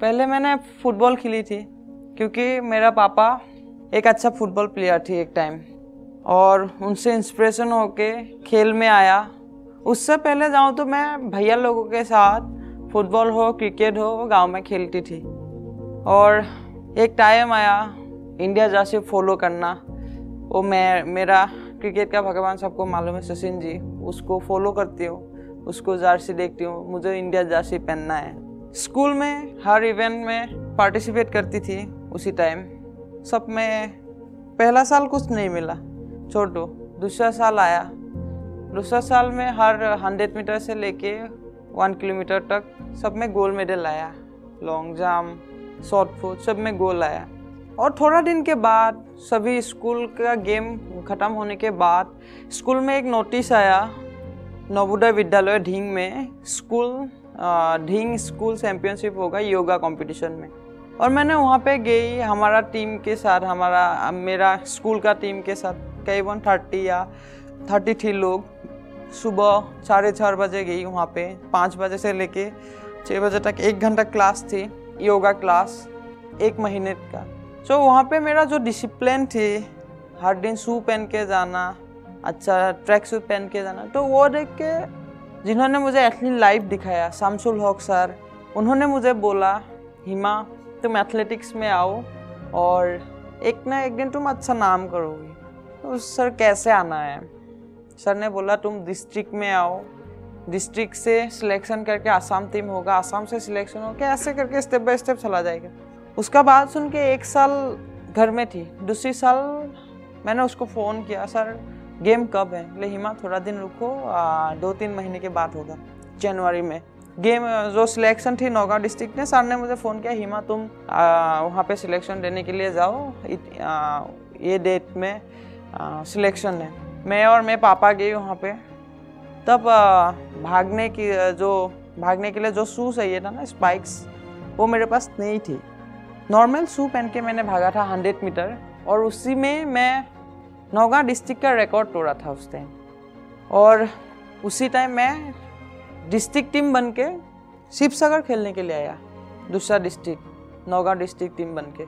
पहले मैंने फुटबॉल खेली थी, क्योंकि मेरा पापा एक अच्छा फुटबॉल प्लेयर थी एक टाइम और उनसे इंस्पिरेशन होके खेल में आया। उससे पहले जाऊँ तो मैं भैया लोगों के साथ फुटबॉल हो, क्रिकेट हो गाँव में खेलती थी। और एक टाइम आया इंडिया जर्सी फॉलो करना। वो मैं, मेरा क्रिकेट का भगवान सबको मालूम है, सचिन जी, उसको फॉलो करती हूँ, उसको जर्सी देखती हूँ, मुझे इंडिया जर्सी पहनना है। स्कूल में हर इवेंट में पार्टिसिपेट करती थी उसी टाइम सब में पहला साल कुछ नहीं मिला। छोटो दूसरा साल आया। दूसरा साल में हर हंड्रेड मीटर से लेके वन किलोमीटर तक सब में गोल्ड मेडल आया। लॉन्ग जम्प शॉर्ट फुट सब में गोल आया। और थोड़ा दिन के बाद सभी स्कूल का गेम ख़त्म होने के बाद स्कूल में एक नोटिस आया। नवोदय विद्यालय ढींग में स्कूल ढींग स्कूल चैम्पियनशिप होगा योगा कंपटीशन में। और मैंने वहाँ पे गई, हमारा टीम के साथ, हमारा, मेरा स्कूल का टीम के साथ कई वन थर्टी या थर्टी थ्री लोग सुबह साढ़े चार बजे गई वहाँ पे, पाँच बजे से लेके छः बजे तक एक घंटा क्लास थी, योगा क्लास एक महीने का। तो वहाँ पे मेरा जो डिसिप्लिन थी, हर दिन शू पहन के जाना अच्छा ट्रैक सूट पहन के जाना तो वो देख के जिन्होंने मुझे एथलीट लाइफ दिखाया शामसुल हक सर उन्होंने मुझे बोला, हिमा, तुम एथलेटिक्स में आओ और एक ना एक दिन तुम अच्छा नाम करोगी. तो सर कैसे आना है? सर ने बोला, तुम डिस्ट्रिक्ट में आओ डिस्ट्रिक्ट से सिलेक्शन करके आसाम टीम होगा आसाम से सिलेक्शन होगा, ऐसे करके स्टेप बाय स्टेप चला जाएगा. उसका बात सुन के एक साल घर में थी, दूसरी साल मैंने उसको फ़ोन किया सर गेम कब है? ले हिमा थोड़ा दिन रुको आ, दो तीन महीने के बाद होगा जनवरी में। गेम जो सिलेक्शन थी नौगांव डिस्ट्रिक्ट ने सर ने मुझे फ़ोन किया हिमा तुम वहाँ पे सिलेक्शन देने के लिए जाओ इत, आ, ये डेट में सिलेक्शन है। मैं और मैं पापा गई वहाँ पे। तब आ, भागने की जो भागने के लिए जो शू चाहिए था ना स्पाइक्स वो मेरे पास नहीं थी। नॉर्मल शू पहन के मैंने भागा था हंड्रेड मीटर और उसी में मैं नौगा डिस्ट्रिक्ट का रिकॉर्ड तोड़ा था उस टाइम और उसी टाइम मैं डिस्ट्रिक्ट टीम बन के शिवसागर खेलने के लिए आया, दूसरा डिस्ट्रिक्ट, नौगा डिस्ट्रिक्ट टीम बन के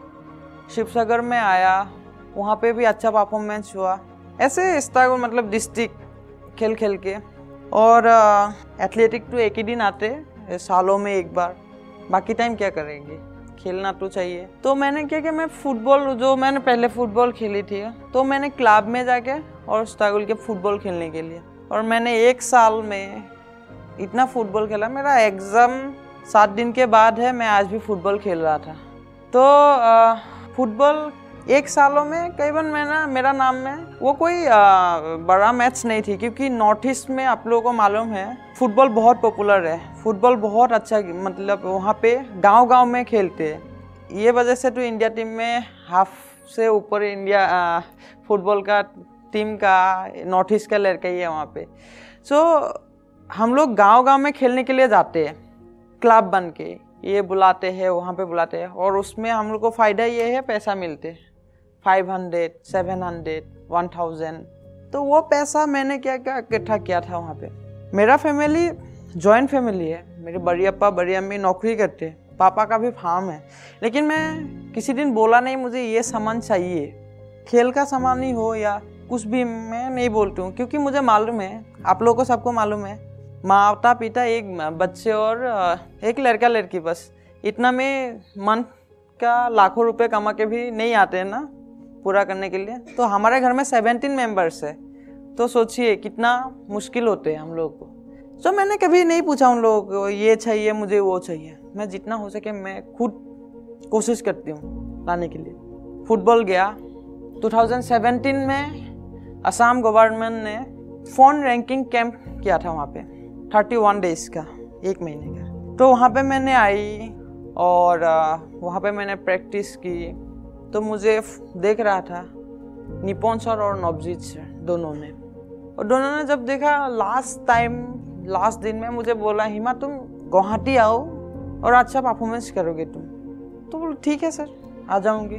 शिवसागर में आया, वहाँ पे भी अच्छा परफॉर्मेंस हुआ। ऐसे स्टार मतलब डिस्ट्रिक्ट खेल खेल के। और एथलेटिक तो एक ही दिन आते, सालों में एक बार। बाकी टाइम क्या करेंगे? खेलना तो चाहिए। तो मैंने क्या कि मैं फुटबॉल जो मैंने पहले फुटबॉल खेली थी तो मैंने क्लब में जाके और स्ट्रगल के फुटबॉल खेलने के लिए। और मैंने एक साल में इतना फुटबॉल खेला, मेरा एग्ज़ाम सात दिन के बाद है, मैं आज भी फुटबॉल खेल रहा था। तो फुटबॉल एक सालों में कई बार मैं मेरा नाम में वो कोई आ, बड़ा मैच नहीं थी क्योंकि नॉर्थ ईस्ट में आप लोगों को मालूम है फुटबॉल बहुत पॉपुलर है। फुटबॉल बहुत अच्छा मतलब वहाँ पे गांव-गांव में खेलते हैं। ये वजह से तो इंडिया टीम में हाफ़ से ऊपर इंडिया फुटबॉल का टीम का नॉर्थ ईस्ट का लड़का ही है वहाँ पे। सो so, हम लोग गांव-गांव में खेलने के लिए जाते हैं क्लब बन के। ये बुलाते हैं वहाँ पे बुलाते हैं और उसमें हम लोग को फ़ायदा ये है पैसा मिलते हैं। Five hundred seven hundred one thousand तो वो पैसा मैंने क्या क्या इकट्ठा किया था वहाँ पे। मेरा फैमिली जॉइंट फैमिली है। मेरे बड़ी अप्पा बड़ी अम्मी नौकरी करते हैं। पापा का भी फार्म है। लेकिन मैं किसी दिन बोला नहीं, मुझे ये सामान चाहिए। खेल का सामान ही हो या कुछ भी मैं नहीं बोलती हूँ। क्योंकि मुझे मालूम है, आप लोगों को सबको मालूम है माता पिता एक बच्चे और एक लड़का लड़की बस। इतना में मन का लाखों रुपए कमा के भी नहीं आते हैं ना। पूरा करने के लिए। तो हमारे घर में सेवेंटीन मेंबर्स है। तो सोचिए कितना मुश्किल होते हैं हम लोग को। तो मैंने कभी नहीं पूछा उन लोगों को, ये चाहिए, मुझे वो चाहिए। मैं जितना हो सके मैं खुद कोशिश करती हूँ लाने के लिए। फुटबॉल गया। 2017 में असम गवर्नमेंट ने फ़ोन रैंकिंग कैंप किया था वहाँ पे। 31 डेज़ का, एक महीने का। तो वहाँ पे मैंने आई और, वहाँ पे मैंने प्रैक्टिस की। तो मुझे देख रहा था निपोन सर और नवजीत सर दोनों ने और दोनों ने जब देखा लास्ट टाइम लास्ट दिन में मुझे बोला, हिमा, तुम गुवाहाटी आओ और अच्छा परफॉर्मेंस करोगे तुम। तो बोलो, ठीक है सर, आ जाऊँगी।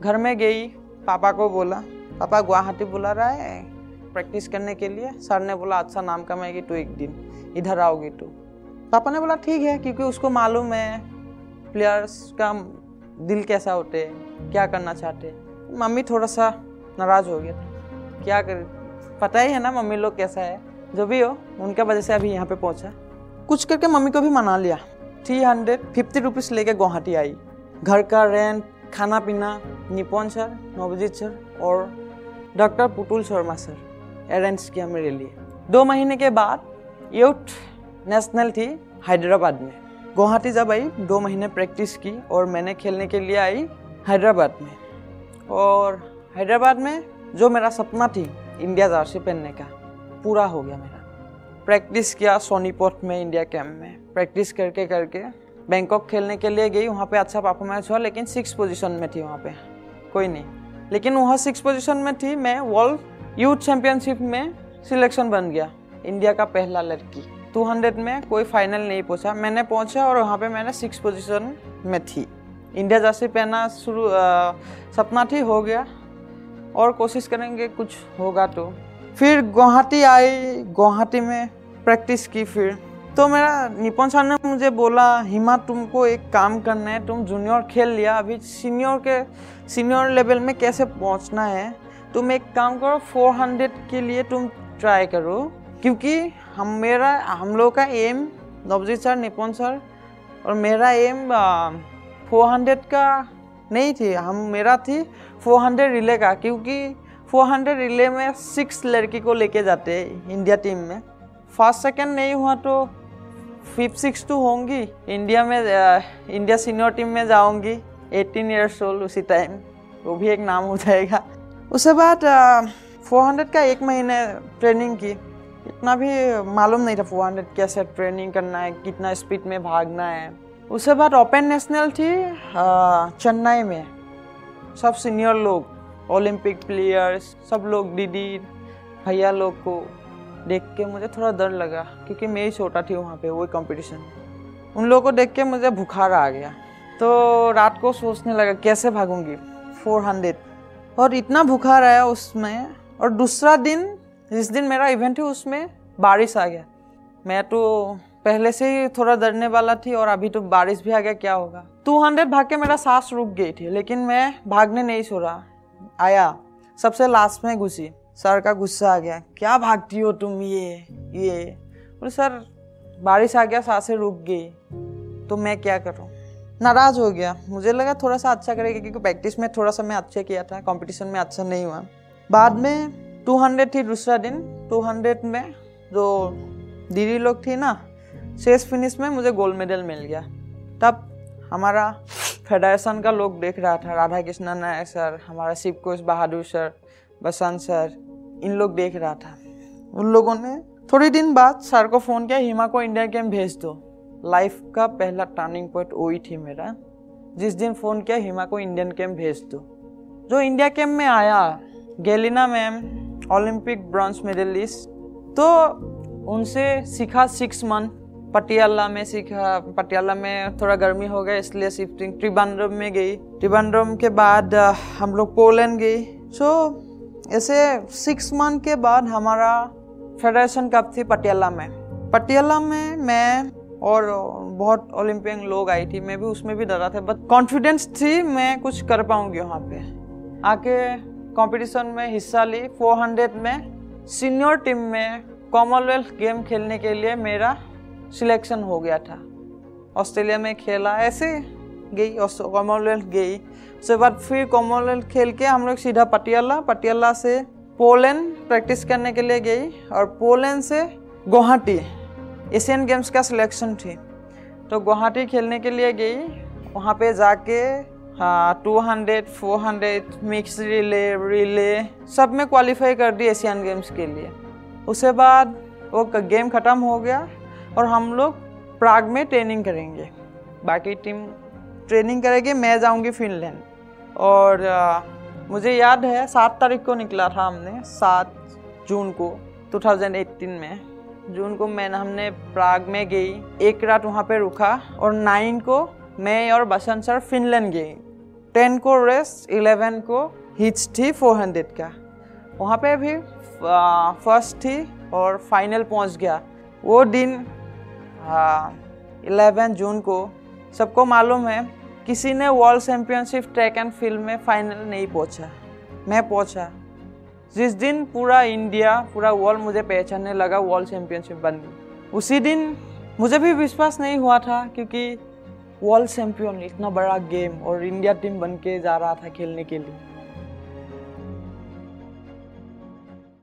घर में गई, पापा को बोला, पापा गुवाहाटी बुला रहा है प्रैक्टिस करने के लिए। सर ने बोला अच्छा नाम कमाएगी तो एक दिन, इधर आओगी तो। पापा ने बोला, ठीक है, क्योंकि उसको मालूम है प्लेयर्स का दिल कैसा होते, क्या करना चाहते। मम्मी थोड़ा सा नाराज़ हो गया। क्या कर, पता ही है ना मम्मी लोग कैसा है। जो भी हो, उनके वजह से अभी यहाँ पे पहुँचा। कुछ करके मम्मी को भी मना लिया। थ्री हंड्रेड, फिफ्टी रुपीज़ लेके गुवाहाटी आई। घर का रेंट खाना पीना, निपन सर, नवजीत सर और doctor Putul Sharma sir arrange किया मेरे लिए। दो महीने के बाद यूथ नेशनल थी हैदराबाद में। गुवाहाटी जब आई, दो महीने प्रैक्टिस की और मैंने खेलने के लिए आई हैदराबाद में। और हैदराबाद में जो मेरा सपना थी, इंडिया जर्सी पहनने का, पूरा हो गया मेरा। प्रैक्टिस किया सोनीपत में, इंडिया कैंप में। प्रैक्टिस करके करके बैंकॉक खेलने के लिए गई, वहाँ पे अच्छा परफॉर्मेंस हुआ, लेकिन सिक्स पोजीशन में थी वहाँ पे। कोई नहीं। लेकिन वहाँ सिक्स पोजीशन में थी, मैं वर्ल्ड यूथ चैंपियनशिप में सिलेक्शन बन गया, इंडिया का पहला लड़की। 200 में कोई फाइनल नहीं पहुँचा मैंने पहुँचा और वहाँ पे मैंने सिक्स पोजीशन में थी। इंडिया जैसे पहना शुरू सपना थी, हो गया। और कोशिश करेंगे कुछ होगा तो। फिर गुवाहाटी आई, गुवाहाटी में प्रैक्टिस की फिर। तो मेरा निपन सर ने मुझे बोला, हिमा, तुमको एक काम करना है। तुम जूनियर खेल लिया। अभी सीनियर के सीनियर लेवल में कैसे पहुँचना है? तुम एक काम करो 400 के लिए तुम ट्राई करो। क्योंकि हम मेरा, हम लोग का एम नवजीत सर निपुण सर और मेरा एम फोर हंड्रेड का नहीं थी। हम, मेरा थी फोर हंड्रेड रिले का क्योंकि फोर हंड्रेड रिले में सिक्स लड़की को लेके जाते हैं इंडिया टीम में। फ़र्स्ट सेकंड नहीं हुआ तो फिफ्थ सिक्स तो होंगी। इंडिया में इंडिया सीनियर टीम में जाऊँगी। एटीन ईयर्स ओल्ड उसी टाइम वो भी एक नाम हो जाएगा। उसके बाद फोर हंड्रेड का एक महीने ट्रेनिंग की। इतना भी मालूम नहीं था फोर हंड्रेड कैसे ट्रेनिंग करना है, कितना स्पीड में भागना है। उसके बाद ओपन नेशनल थी चेन्नई में। सब सीनियर लोग ओलंपिक प्लेयर्स सब लोग, दीदी, भैया लोग को देख के मुझे थोड़ा डर लगा, क्योंकि मैं ही छोटा थी वहाँ पे, वही कंपटीशन उन लोगों को देख के मुझे बुखार आ गया। तो रात को सोचने लगा, कैसे भागूँगी? फोर हंड्रेड और इतना बुखार आया उसमें, और दूसरा दिन जिस दिन मेरा इवेंट है, उसमें बारिश आ गया। मैं तो पहले से ही थोड़ा डरने वाला थी और अभी तो बारिश भी आ गया, क्या होगा? टू हंड्रेड भाग के मेरा सांस रुक गई थी, लेकिन मैं भागने नहीं छोड़ा। आया, सबसे लास्ट में घुसी। सर का गुस्सा आ गया, क्या भागती हो तुम ये ये? बोले, सर, बारिश आ गया, साँसें रुक गई तो मैं क्या करूँ? नाराज़ हो गया। मुझे लगा थोड़ा सा अच्छा करेगा, क्योंकि प्रैक्टिस में थोड़ा सा मैं अच्छा किया था कंपटीशन में अच्छा नहीं हुआ। बाद में टू हंड्रेड थी दूसरा दिन, टू हंड्रेड में जो दीदी लोग थी ना, शेष फिनिश में मुझे गोल्ड मेडल मिल गया। तब हमारा फेडरेशन का लोग देख रहा था राधा कृष्णा नायक सर हमारा शिव कोश बहादुर सर बसंत सर इन लोग देख रहा था। उन लोगों ने थोड़ी दिन बाद सर को फ़ोन किया, हिमा को इंडिया गेम भेज दो। लाइफ का पहला टर्निंग पॉइंट वही थी मेरा। जिस दिन फ़ोन किया, हिमा को इंडियन गेम भेज दो। जो इंडिया गेम में आया, Galina ma'am Olympic bronze medallist तो उनसे सीखा सिक्स मंथ पटियाला में सीखा, पटियाला में थोड़ा गर्मी हो गया, इसलिए शिफ्टिंग त्रिबांड्रम में गई। त्रिबांड्रम के बाद हम लोग पोलैंड गई सो ऐसे सिक्स मंथ के बाद हमारा फेडरेशन कप थी पटियाला में। पटियाला में मैं और बहुत ओलंपियन लोग आई थी, मैं भी उसमें भी डरा था बट कॉन्फिडेंस थी, मैं कुछ कर पाऊँगी वहाँ पे। आके कंपटीशन में हिस्सा ली। 400 में सीनियर टीम में कॉमनवेल्थ गेम खेलने के लिए मेरा सिलेक्शन हो गया था। ऑस्ट्रेलिया में खेला, ऐसे गई कॉमनवेल्थ गई। उसके बाद फिर कॉमनवेल्थ खेल के हम लोग सीधा पटियाला पटियाला से पोलैंड प्रैक्टिस करने के लिए गई और पोलैंड से गुवाहाटी एशियन गेम्स का सिलेक्शन थी। तो गुवाहाटी खेलने के लिए गई, वहाँ पे जाके हाँ two hundred four hundred mix relay relay सब में क्वालिफाई कर दी एशियन गेम्स के लिए। उसके बाद वो गेम ख़त्म हो गया और हम लोग प्राग में ट्रेनिंग करेंगे। बाकी टीम ट्रेनिंग करेगी मैं जाऊँगी फिनलैंड और आ, मुझे याद है सात तारीख को निकला था हमने सात जून को 2018 में। जून को मैं हमने प्राग में गई एक रात वहाँ पे रुका और नाइन को मैं और बसंत सर फिनलैंड गई। टेन को रेस्ट इलेवन को हिच थी फोर हंड्रेड का। वहाँ पे भी फ़र्स्ट थी और फाइनल पहुँच गया। वो दिन इलेवन जून को सबको मालूम है, किसी ने world championship track and field में फाइनल नहीं पहुँचा। मैं पहुँचा। जिस दिन पूरा इंडिया पूरा वर्ल्ड मुझे पहचानने लगा वर्ल्ड चैम्पियनशिप बन गई उसी दिन मुझे भी विश्वास नहीं हुआ था, क्योंकि वर्ल्ड चैम्पियन इतना बड़ा गेम और इंडिया टीम बन के जा रहा था खेलने के लिए।